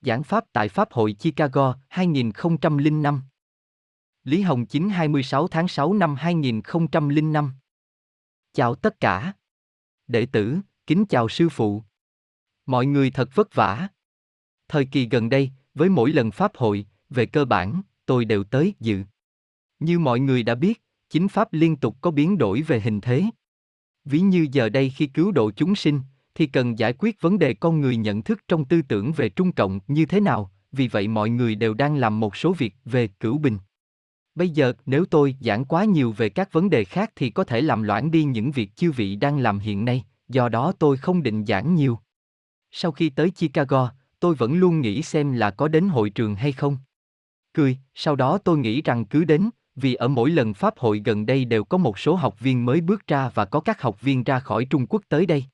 Giảng Pháp tại Pháp hội Chicago, 2005 Lý Hồng Chính 26 tháng 6 năm 2005 Chào tất cả. Đệ tử, kính chào sư phụ. Mọi người thật vất vả. Thời kỳ gần đây, với mỗi lần Pháp hội, về cơ bản, tôi đều tới dự. Như mọi người đã biết, chính Pháp liên tục có biến đổi về hình thế. Ví như giờ đây khi cứu độ chúng sinh, thì cần giải quyết vấn đề con người nhận thức trong tư tưởng về Trung Cộng như thế nào, vì vậy mọi người đều đang làm một số việc về cửu bình. Bây giờ, nếu tôi giảng quá nhiều về các vấn đề khác thì có thể làm loãng đi những việc chư vị đang làm hiện nay, do đó tôi không định giảng nhiều. Sau khi tới Chicago, tôi vẫn luôn nghĩ xem là có đến hội trường hay không. Cười, sau đó tôi nghĩ rằng cứ đến, vì ở mỗi lần pháp hội gần đây đều có một số học viên mới bước ra và có các học viên ra khỏi Trung Quốc tới đây.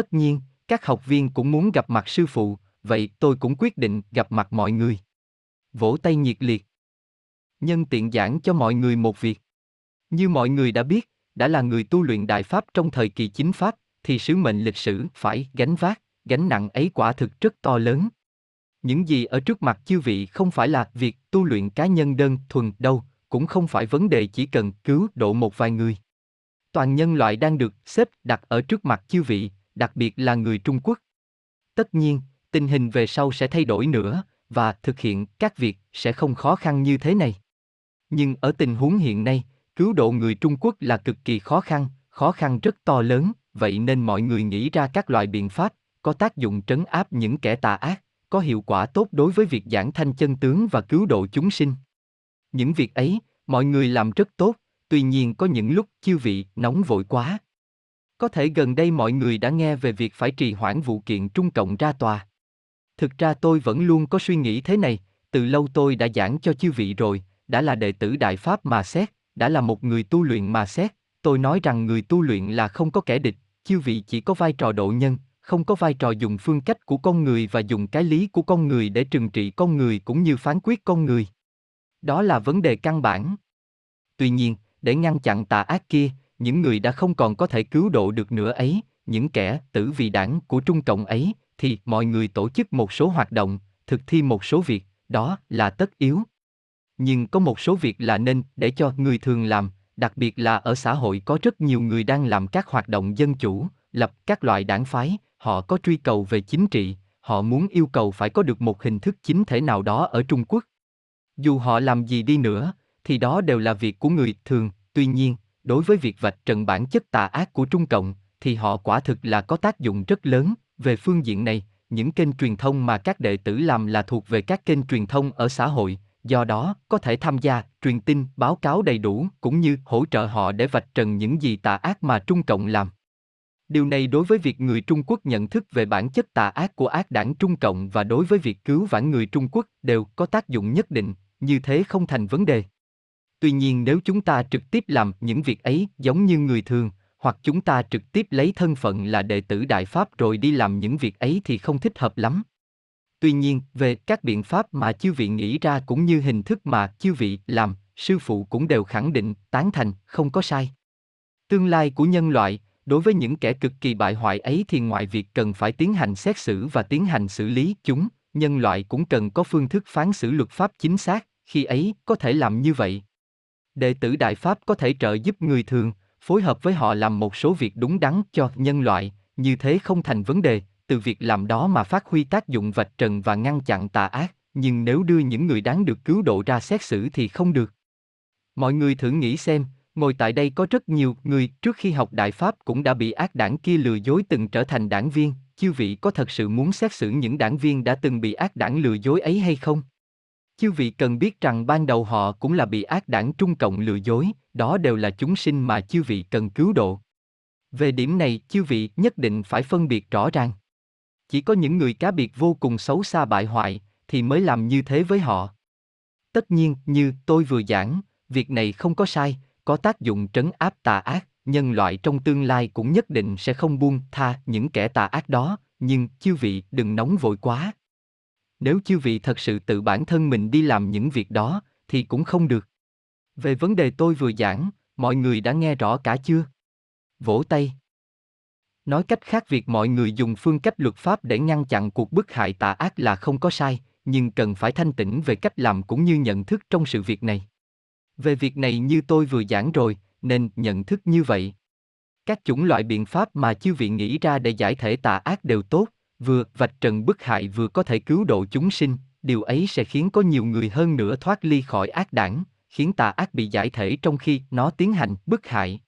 Tất nhiên, các học viên cũng muốn gặp mặt sư phụ, vậy tôi cũng quyết định gặp mặt mọi người. Vỗ tay nhiệt liệt. Nhân tiện giảng cho mọi người một việc. Như mọi người đã biết, đã là người tu luyện đại pháp trong thời kỳ chính pháp, thì sứ mệnh lịch sử phải gánh vác, gánh nặng ấy quả thực rất to lớn. Những gì ở trước mặt chư vị không phải là việc tu luyện cá nhân đơn thuần đâu, cũng không phải vấn đề chỉ cần cứu độ một vài người. Toàn nhân loại đang được xếp đặt ở trước mặt chư vị, đặc biệt là người Trung Quốc. Tất nhiên, tình hình về sau sẽ thay đổi nữa, và thực hiện các việc sẽ không khó khăn như thế này. Nhưng ở tình huống hiện nay, cứu độ người Trung Quốc là cực kỳ khó khăn, khó khăn rất to lớn, vậy nên mọi người nghĩ ra các loại biện pháp có tác dụng trấn áp những kẻ tà ác, có hiệu quả tốt đối với việc giảng thanh chân tướng và cứu độ chúng sinh. Những việc ấy, mọi người làm rất tốt, tuy nhiên có những lúc chiêu vị nóng vội quá. Có thể gần đây mọi người đã nghe về việc phải trì hoãn vụ kiện Trung Cộng ra tòa. Thực ra tôi vẫn luôn có suy nghĩ thế này, từ lâu tôi đã giảng cho chư vị rồi, đã là đệ tử Đại Pháp mà xét, đã là một người tu luyện mà xét, tôi nói rằng người tu luyện là không có kẻ địch, chư vị chỉ có vai trò độ nhân, không có vai trò dùng phương cách của con người và dùng cái lý của con người để trừng trị con người cũng như phán quyết con người. Đó là vấn đề căn bản. Tuy nhiên, để ngăn chặn tà ác kia, những người đã không còn có thể cứu độ được nữa ấy, những kẻ tử vì đảng của Trung Cộng ấy, thì mọi người tổ chức một số hoạt động, thực thi một số việc, đó là tất yếu. Nhưng có một số việc là nên để cho người thường làm, đặc biệt là ở xã hội có rất nhiều người đang làm các hoạt động dân chủ, lập các loại đảng phái, họ có truy cầu về chính trị, họ muốn yêu cầu phải có được một hình thức chính thể nào đó ở Trung Quốc. Dù họ làm gì đi nữa, thì đó đều là việc của người thường, tuy nhiên, đối với việc vạch trần bản chất tà ác của Trung Cộng, thì họ quả thực là có tác dụng rất lớn, về phương diện này, những kênh truyền thông mà các đệ tử làm là thuộc về các kênh truyền thông ở xã hội, do đó có thể tham gia, truyền tin, báo cáo đầy đủ cũng như hỗ trợ họ để vạch trần những gì tà ác mà Trung Cộng làm. Điều này đối với việc người Trung Quốc nhận thức về bản chất tà ác của ác đảng Trung Cộng và đối với việc cứu vãn người Trung Quốc đều có tác dụng nhất định, như thế không thành vấn đề. Tuy nhiên nếu chúng ta trực tiếp làm những việc ấy giống như người thường, hoặc chúng ta trực tiếp lấy thân phận là đệ tử Đại Pháp rồi đi làm những việc ấy thì không thích hợp lắm. Tuy nhiên, về các biện pháp mà chư vị nghĩ ra cũng như hình thức mà chư vị làm, sư phụ cũng đều khẳng định, tán thành, không có sai. Tương lai của nhân loại, đối với những kẻ cực kỳ bại hoại ấy thì ngoài việc cần phải tiến hành xét xử và tiến hành xử lý chúng, nhân loại cũng cần có phương thức phán xử luật pháp chính xác, khi ấy có thể làm như vậy. Đệ tử Đại Pháp có thể trợ giúp người thường, phối hợp với họ làm một số việc đúng đắn cho nhân loại, như thế không thành vấn đề, từ việc làm đó mà phát huy tác dụng vạch trần và ngăn chặn tà ác, nhưng nếu đưa những người đáng được cứu độ ra xét xử thì không được. Mọi người thử nghĩ xem, ngồi tại đây có rất nhiều người trước khi học Đại Pháp cũng đã bị ác đảng kia lừa dối từng trở thành đảng viên, chư vị có thật sự muốn xét xử những đảng viên đã từng bị ác đảng lừa dối ấy hay không? Chư vị cần biết rằng ban đầu họ cũng là bị ác đảng Trung Cộng lừa dối, đó đều là chúng sinh mà chư vị cần cứu độ. Về điểm này, chư vị nhất định phải phân biệt rõ ràng. Chỉ có những người cá biệt vô cùng xấu xa bại hoại, thì mới làm như thế với họ. Tất nhiên, như tôi vừa giảng, việc này không có sai, có tác dụng trấn áp tà ác, nhân loại trong tương lai cũng nhất định sẽ không buông tha những kẻ tà ác đó, nhưng chư vị đừng nóng vội quá. Nếu chư vị thật sự tự bản thân mình đi làm những việc đó, thì cũng không được. Về vấn đề tôi vừa giảng, mọi người đã nghe rõ cả chưa? Vỗ tay. Nói cách khác việc mọi người dùng phương cách luật pháp để ngăn chặn cuộc bức hại tà ác là không có sai, nhưng cần phải thanh tĩnh về cách làm cũng như nhận thức trong sự việc này. Về việc này như tôi vừa giảng rồi, nên nhận thức như vậy. Các chủng loại biện pháp mà chư vị nghĩ ra để giải thể tà ác đều tốt, vừa vạch trần bức hại vừa có thể cứu độ chúng sinh, điều ấy sẽ khiến có nhiều người hơn nữa thoát ly khỏi ác đảng, khiến tà ác bị giải thể trong khi nó tiến hành bức hại.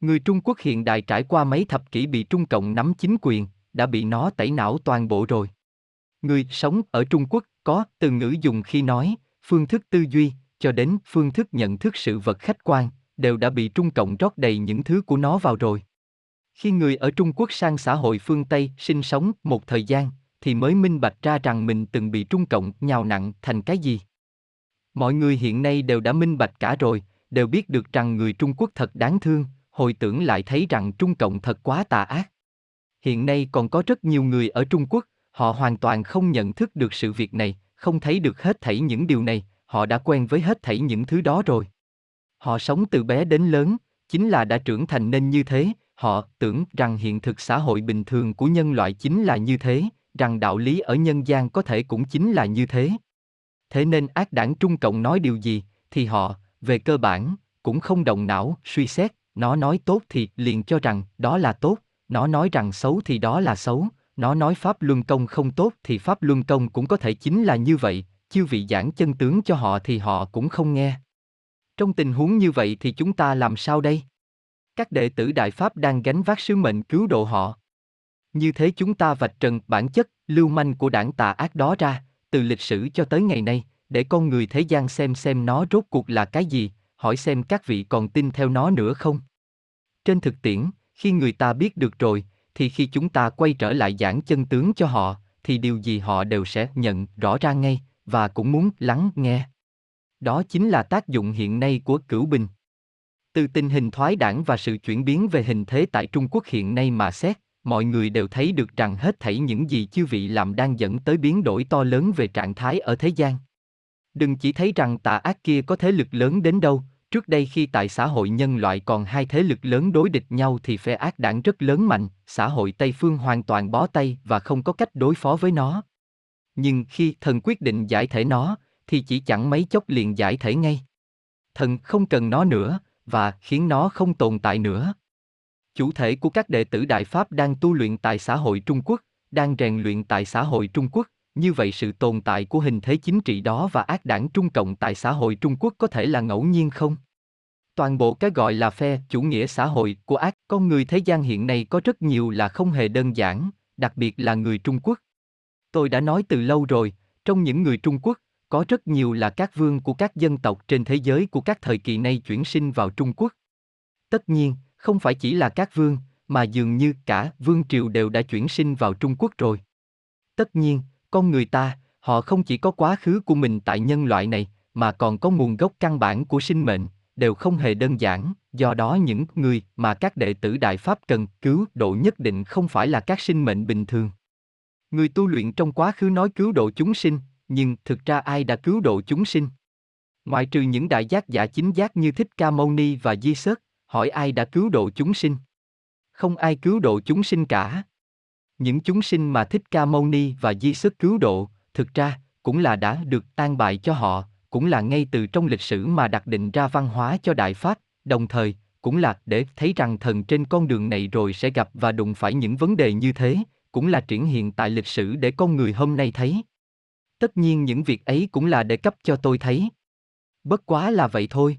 Người Trung Quốc hiện đại trải qua mấy thập kỷ bị Trung Cộng nắm chính quyền, đã bị nó tẩy não toàn bộ rồi. Người sống ở Trung Quốc có từ ngữ dùng khi nói, phương thức tư duy, cho đến phương thức nhận thức sự vật khách quan, đều đã bị Trung Cộng rót đầy những thứ của nó vào rồi. Khi người ở Trung Quốc sang xã hội phương Tây sinh sống một thời gian, thì mới minh bạch ra rằng mình từng bị Trung Cộng nhào nặng thành cái gì. Mọi người hiện nay đều đã minh bạch cả rồi, đều biết được rằng người Trung Quốc thật đáng thương, hồi tưởng lại thấy rằng Trung Cộng thật quá tà ác. Hiện nay còn có rất nhiều người ở Trung Quốc, họ hoàn toàn không nhận thức được sự việc này, không thấy được hết thảy những điều này, họ đã quen với hết thảy những thứ đó rồi. Họ sống từ bé đến lớn, chính là đã trưởng thành nên như thế, họ tưởng rằng hiện thực xã hội bình thường của nhân loại chính là như thế, rằng đạo lý ở nhân gian có thể cũng chính là như thế. Thế nên ác đảng Trung Cộng nói điều gì, thì họ, về cơ bản, cũng không động não, suy xét, nó nói tốt thì liền cho rằng đó là tốt, nó nói rằng xấu thì đó là xấu, nó nói pháp luân công không tốt thì pháp luân công cũng có thể chính là như vậy, chư vị giảng chân tướng cho họ thì họ cũng không nghe. Trong tình huống như vậy thì chúng ta làm sao đây? Các đệ tử Đại Pháp đang gánh vác sứ mệnh cứu độ họ. Như thế chúng ta vạch trần bản chất, lưu manh của đảng tà ác đó ra, từ lịch sử cho tới ngày nay, để con người thế gian xem xem nó rốt cuộc là cái gì, hỏi xem các vị còn tin theo nó nữa không. Trên thực tiễn, khi người ta biết được rồi, thì khi chúng ta quay trở lại giảng chân tướng cho họ, thì điều gì họ đều sẽ nhận rõ ra ngay, và cũng muốn lắng nghe. Đó chính là tác dụng hiện nay của cửu bình. Từ tình hình thoái đảng và sự chuyển biến về hình thế tại Trung Quốc hiện nay mà xét, mọi người đều thấy được rằng hết thảy những gì chư vị làm đang dẫn tới biến đổi to lớn về trạng thái ở thế gian. Đừng chỉ thấy rằng tà ác kia có thế lực lớn đến đâu, trước đây khi tại xã hội nhân loại còn hai thế lực lớn đối địch nhau thì phe ác đảng rất lớn mạnh, xã hội Tây phương hoàn toàn bó tay và không có cách đối phó với nó. Nhưng khi thần quyết định giải thể nó, thì chỉ chẳng mấy chốc liền giải thể ngay. Thần không cần nó nữa, và khiến nó không tồn tại nữa. Chủ thể của các đệ tử Đại Pháp đang tu luyện tại xã hội Trung Quốc, đang rèn luyện tại xã hội Trung Quốc, như vậy sự tồn tại của hình thế chính trị đó và ác đảng Trung Cộng tại xã hội Trung Quốc có thể là ngẫu nhiên không? Toàn bộ cái gọi là phe chủ nghĩa xã hội của ác con người thế gian hiện nay có rất nhiều là không hề đơn giản, đặc biệt là người Trung Quốc. Tôi đã nói từ lâu rồi, trong những người Trung Quốc, có rất nhiều là các vương của các dân tộc trên thế giới của các thời kỳ nay chuyển sinh vào Trung Quốc. Tất nhiên, không phải chỉ là các vương, mà dường như cả vương triều đều đã chuyển sinh vào Trung Quốc rồi. Tất nhiên, con người ta, họ không chỉ có quá khứ của mình tại nhân loại này, mà còn có nguồn gốc căn bản của sinh mệnh, đều không hề đơn giản, do đó những người mà các đệ tử Đại Pháp cần cứu độ nhất định không phải là các sinh mệnh bình thường. Người tu luyện trong quá khứ nói cứu độ chúng sinh, nhưng thực ra ai đã cứu độ chúng sinh? Ngoại trừ những đại giác giả chính giác như Thích Ca Mâu Ni và Di Sớt, hỏi ai đã cứu độ chúng sinh? Không ai cứu độ chúng sinh cả. Những chúng sinh mà Thích Ca Mâu Ni và Di Sớt cứu độ, thực ra, cũng là đã được tan bại cho họ, cũng là ngay từ trong lịch sử mà đặt định ra văn hóa cho Đại Pháp, đồng thời, cũng là để thấy rằng thần trên con đường này rồi sẽ gặp và đụng phải những vấn đề như thế, cũng là triển hiện tại lịch sử để con người hôm nay thấy. Tất nhiên những việc ấy cũng là để cấp cho tôi thấy. Bất quá là vậy thôi.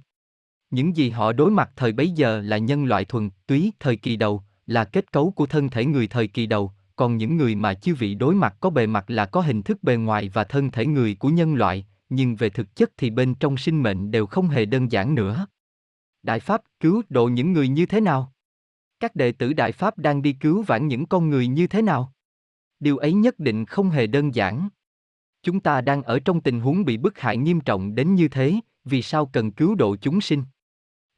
Những gì họ đối mặt thời bấy giờ là nhân loại thuần túy thời kỳ đầu, là kết cấu của thân thể người thời kỳ đầu, còn những người mà chư vị đối mặt có bề mặt là có hình thức bề ngoài và thân thể người của nhân loại, nhưng về thực chất thì bên trong sinh mệnh đều không hề đơn giản nữa. Đại Pháp cứu độ những người như thế nào? Các đệ tử Đại Pháp đang đi cứu vãn những con người như thế nào? Điều ấy nhất định không hề đơn giản. Chúng ta đang ở trong tình huống bị bức hại nghiêm trọng đến như thế, vì sao cần cứu độ chúng sinh?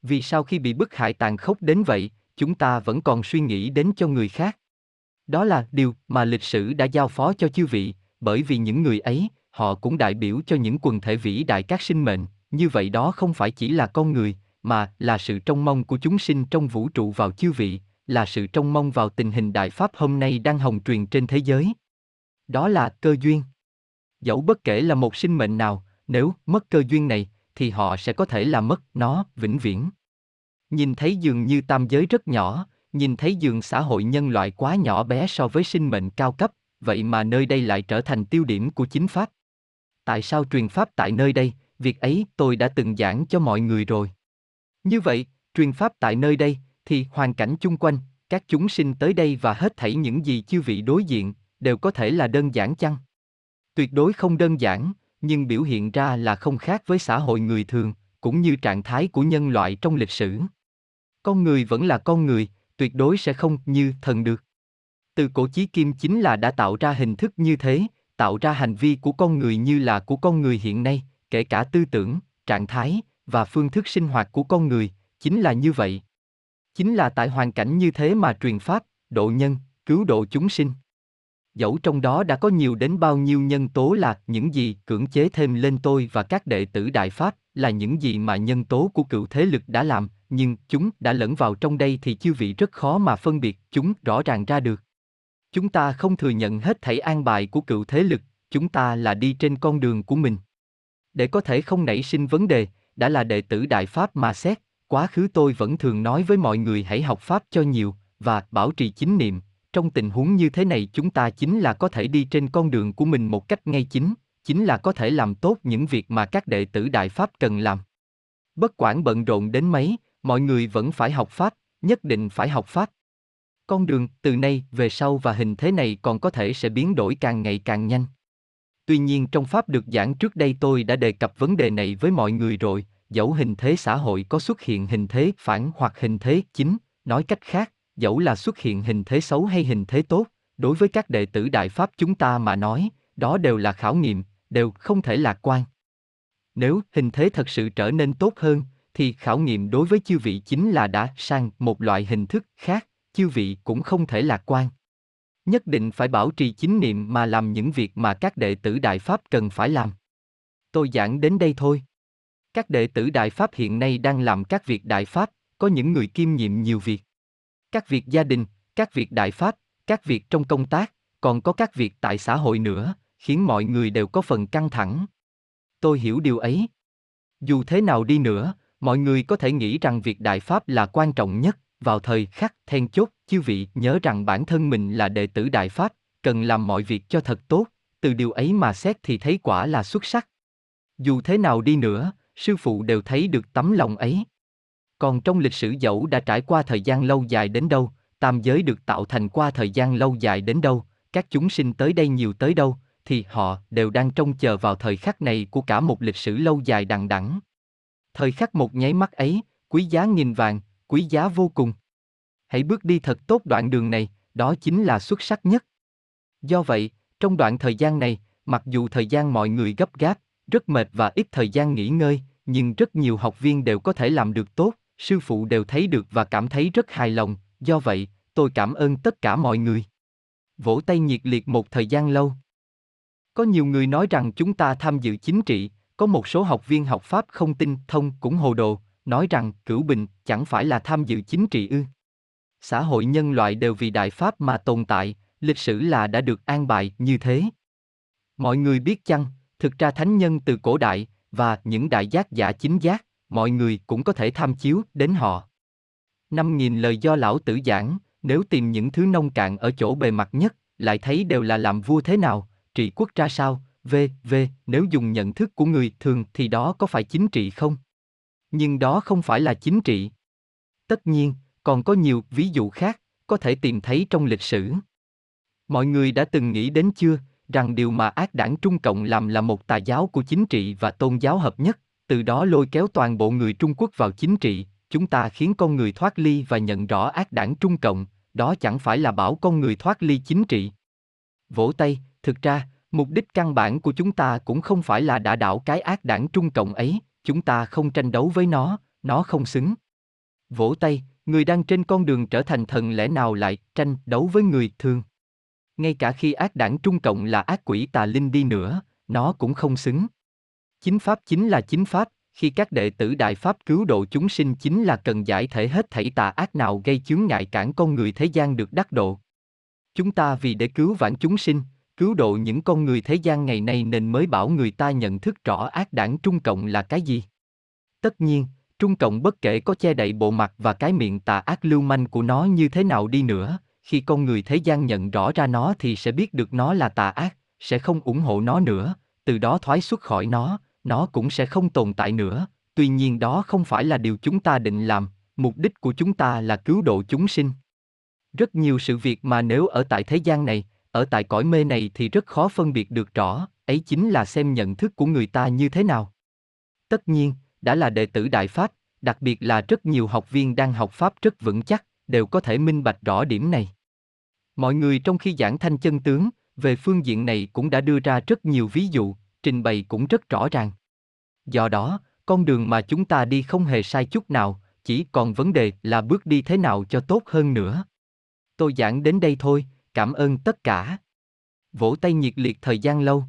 Vì sao khi bị bức hại tàn khốc đến vậy, chúng ta vẫn còn suy nghĩ đến cho người khác? Đó là điều mà lịch sử đã giao phó cho chư vị, bởi vì những người ấy, họ cũng đại biểu cho những quần thể vĩ đại các sinh mệnh, như vậy đó không phải chỉ là con người, mà là sự trông mong của chúng sinh trong vũ trụ vào chư vị, là sự trông mong vào tình hình đại pháp hôm nay đang hồng truyền trên thế giới. Đó là cơ duyên. Dẫu bất kể là một sinh mệnh nào, nếu mất cơ duyên này, thì họ sẽ có thể là mất nó vĩnh viễn. Nhìn thấy dường như tam giới rất nhỏ, nhìn thấy dường xã hội nhân loại quá nhỏ bé so với sinh mệnh cao cấp, vậy mà nơi đây lại trở thành tiêu điểm của chính pháp. Tại sao truyền pháp tại nơi đây, việc ấy tôi đã từng giảng cho mọi người rồi. Như vậy, truyền pháp tại nơi đây, thì hoàn cảnh chung quanh, các chúng sinh tới đây và hết thảy những gì chư vị đối diện, đều có thể là đơn giản chăng? Tuyệt đối không đơn giản, nhưng biểu hiện ra là không khác với xã hội người thường, cũng như trạng thái của nhân loại trong lịch sử. Con người vẫn là con người, tuyệt đối sẽ không như thần được. Từ cổ chí kim chính là đã tạo ra hình thức như thế, tạo ra hành vi của con người như là của con người hiện nay, kể cả tư tưởng, trạng thái và phương thức sinh hoạt của con người, chính là như vậy. Chính là tại hoàn cảnh như thế mà truyền pháp, độ nhân, cứu độ chúng sinh. Dẫu trong đó đã có nhiều đến bao nhiêu nhân tố là những gì cưỡng chế thêm lên tôi và các đệ tử Đại Pháp, là những gì mà nhân tố của cựu thế lực đã làm, nhưng chúng đã lẫn vào trong đây thì chư vị rất khó mà phân biệt chúng rõ ràng ra được. Chúng ta không thừa nhận hết thảy an bài của cựu thế lực, chúng ta là đi trên con đường của mình. Để có thể không nảy sinh vấn đề, đã là đệ tử Đại Pháp mà xét, quá khứ tôi vẫn thường nói với mọi người hãy học Pháp cho nhiều, và bảo trì chính niệm, trong tình huống như thế này chúng ta chính là có thể đi trên con đường của mình một cách ngay chính, chính là có thể làm tốt những việc mà các đệ tử Đại Pháp cần làm. Bất quản bận rộn đến mấy, mọi người vẫn phải học Pháp, nhất định phải học Pháp. Con đường từ nay về sau và hình thế này còn có thể sẽ biến đổi càng ngày càng nhanh. Tuy nhiên trong Pháp được giảng trước đây tôi đã đề cập vấn đề này với mọi người rồi, dẫu hình thế xã hội có xuất hiện hình thế phản hoặc hình thế chính, nói cách khác, dẫu là xuất hiện hình thế xấu hay hình thế tốt, đối với các đệ tử Đại Pháp chúng ta mà nói, đó đều là khảo nghiệm, đều không thể lạc quan. Nếu hình thế thật sự trở nên tốt hơn, thì khảo nghiệm đối với chư vị chính là đã sang một loại hình thức khác, chư vị cũng không thể lạc quan. Nhất định phải bảo trì chính niệm mà làm những việc mà các đệ tử Đại Pháp cần phải làm. Tôi giảng đến đây thôi. Các đệ tử Đại Pháp hiện nay đang làm các việc Đại Pháp, có những người kiêm nhiệm nhiều việc. Các việc gia đình, các việc Đại Pháp, các việc trong công tác, còn có các việc tại xã hội nữa, khiến mọi người đều có phần căng thẳng. Tôi hiểu điều ấy. Dù thế nào đi nữa, mọi người có thể nghĩ rằng việc đại pháp là quan trọng nhất vào thời khắc then chốt chư vị nhớ rằng bản thân mình là đệ tử đại pháp cần làm mọi việc cho thật tốt từ điều ấy mà xét thì thấy quả là xuất sắc dù thế nào đi nữa sư phụ đều thấy được tấm lòng ấy còn trong lịch sử dẫu đã trải qua thời gian lâu dài đến đâu tam giới được tạo thành qua thời gian lâu dài đến đâu các chúng sinh tới đây nhiều tới đâu thì họ đều đang trông chờ vào thời khắc này của cả một lịch sử lâu dài đằng đẵng Thời khắc một nháy mắt ấy, quý giá nghìn vàng, quý giá vô cùng. Hãy bước đi thật tốt đoạn đường này, đó chính là xuất sắc nhất. Do vậy, trong đoạn thời gian này, mặc dù thời gian mọi người gấp gáp, rất mệt và ít thời gian nghỉ ngơi, nhưng rất nhiều học viên đều có thể làm được tốt, sư phụ đều thấy được và cảm thấy rất hài lòng, do vậy, tôi cảm ơn tất cả mọi người. Vỗ tay nhiệt liệt một thời gian lâu. Có nhiều người nói rằng chúng ta tham dự chính trị, có một số học viên học Pháp không tin thông cũng hồ đồ, nói rằng cửu bình chẳng phải là tham dự chính trị ư. Xã hội nhân loại đều vì đại Pháp mà tồn tại, lịch sử là đã được an bài như thế. Mọi người biết chăng, thực ra thánh nhân từ cổ đại, và những đại giác giả chính giác, mọi người cũng có thể tham chiếu đến họ. Năm nghìn lời do lão tử giảng, nếu tìm những thứ nông cạn ở chỗ bề mặt nhất, lại thấy đều là làm vua thế nào, trị quốc ra sao, V, V, nếu dùng nhận thức của người thường thì đó có phải chính trị không? Nhưng đó không phải là chính trị. Tất nhiên, còn có nhiều ví dụ khác, có thể tìm thấy trong lịch sử. Mọi người đã từng nghĩ đến chưa, rằng điều mà ác đảng Trung Cộng làm là một tà giáo của chính trị và tôn giáo hợp nhất, từ đó lôi kéo toàn bộ người Trung Quốc vào chính trị, chúng ta khiến con người thoát ly và nhận rõ ác đảng Trung Cộng, đó chẳng phải là bảo con người thoát ly chính trị. Vỗ tay, thực ra, Mục đích căn bản của chúng ta cũng không phải là đả đảo cái ác đảng trung cộng ấy, chúng ta không tranh đấu với nó, nó không xứng. Vỗ tay, người đang trên con đường trở thành thần lẽ nào lại tranh đấu với người thường. Ngay cả khi ác đảng trung cộng là ác quỷ tà linh đi nữa, nó cũng không xứng. Chính pháp chính là chính pháp, khi các đệ tử Đại Pháp cứu độ chúng sinh chính là cần giải thể hết thảy tà ác nào gây chướng ngại cản con người thế gian được đắc độ. Chúng ta vì để cứu vãn chúng sinh, cứu độ những con người thế gian ngày nay nên mới bảo người ta nhận thức rõ ác đảng Trung Cộng là cái gì. Tất nhiên, Trung Cộng bất kể có che đậy bộ mặt và cái miệng tà ác lưu manh của nó như thế nào đi nữa, khi con người thế gian nhận rõ ra nó thì sẽ biết được nó là tà ác, sẽ không ủng hộ nó nữa, từ đó thoái xuất khỏi nó, nó cũng sẽ không tồn tại nữa. Tuy nhiên đó không phải là điều chúng ta định làm, mục đích của chúng ta là cứu độ chúng sinh. Rất nhiều sự việc mà nếu ở tại thế gian này, ở tại cõi mê này thì rất khó phân biệt được rõ, ấy chính là xem nhận thức của người ta như thế nào. Tất nhiên, đã là đệ tử Đại Pháp, đặc biệt là rất nhiều học viên đang học Pháp rất vững chắc, đều có thể minh bạch rõ điểm này. Mọi người trong khi giảng thanh chân tướng, về phương diện này cũng đã đưa ra rất nhiều ví dụ, trình bày cũng rất rõ ràng. Do đó, con đường mà chúng ta đi không hề sai chút nào, chỉ còn vấn đề là bước đi thế nào cho tốt hơn nữa. Tôi giảng đến đây thôi, cảm ơn tất cả. Vỗ tay nhiệt liệt thời gian lâu.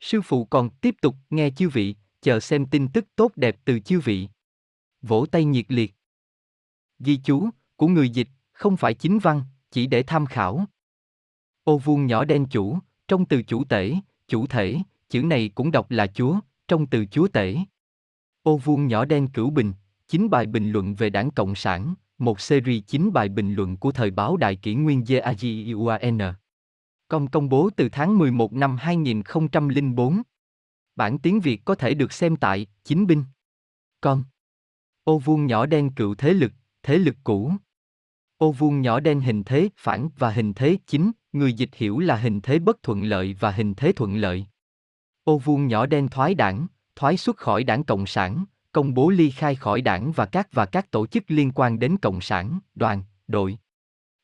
Sư phụ còn tiếp tục nghe chư vị, chờ xem tin tức tốt đẹp từ chư vị. Vỗ tay nhiệt liệt. Ghi chú, của người dịch, không phải chính văn, chỉ để tham khảo. Ô vuông nhỏ đen chủ, trong từ chủ tể, chủ thể, chữ này cũng đọc là chúa, trong từ chúa tể. Ô vuông nhỏ đen cửu bình, chín bài bình luận về đảng Cộng sản, một series chín bài bình luận của thời báo Đại kỷ nguyên JAGIUAN. Công công bố từ tháng 11 năm 2004. Bản tiếng Việt có thể được xem tại Chính binh. Con. Ô vuông nhỏ đen cựu thế lực, thế lực cũ. Ô vuông nhỏ đen hình thế phản và hình thế chính, người dịch hiểu là hình thế bất thuận lợi và hình thế thuận lợi. Ô vuông nhỏ đen thoái đảng, thoái xuất khỏi đảng Cộng sản, công bố ly khai khỏi đảng và các và các tổ chức liên quan đến Cộng sản, đoàn, đội.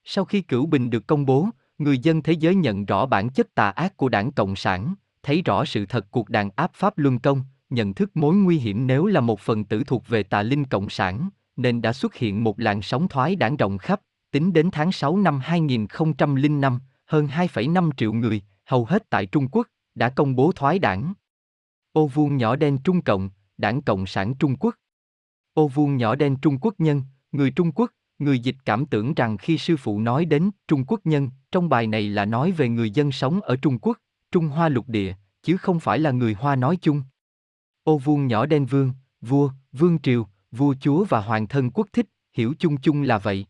Sau khi cửu bình được công bố, người dân thế giới nhận rõ bản chất tà ác của đảng Cộng sản, thấy rõ sự thật cuộc đàn áp Pháp Luân Công, nhận thức mối nguy hiểm nếu là một phần tử thuộc về tà linh Cộng sản, nên đã xuất hiện một làn sóng thoái đảng rộng khắp, tính đến tháng 6 năm 2005, hơn 2,5 triệu người, hầu hết tại Trung Quốc, đã công bố thoái đảng. Ô vuông nhỏ đen Trung Cộng, Đảng Cộng sản Trung Quốc. Ô vuông nhỏ đen Trung Quốc nhân, người Trung Quốc, người dịch cảm tưởng rằng khi sư phụ nói đến Trung Quốc nhân, trong bài này là nói về người dân sống ở Trung Quốc, Trung Hoa lục địa, chứ không phải là người Hoa nói chung. Ô vuông nhỏ đen vương, vua, vương triều, vua chúa và hoàng thân quốc thích, hiểu chung chung là vậy.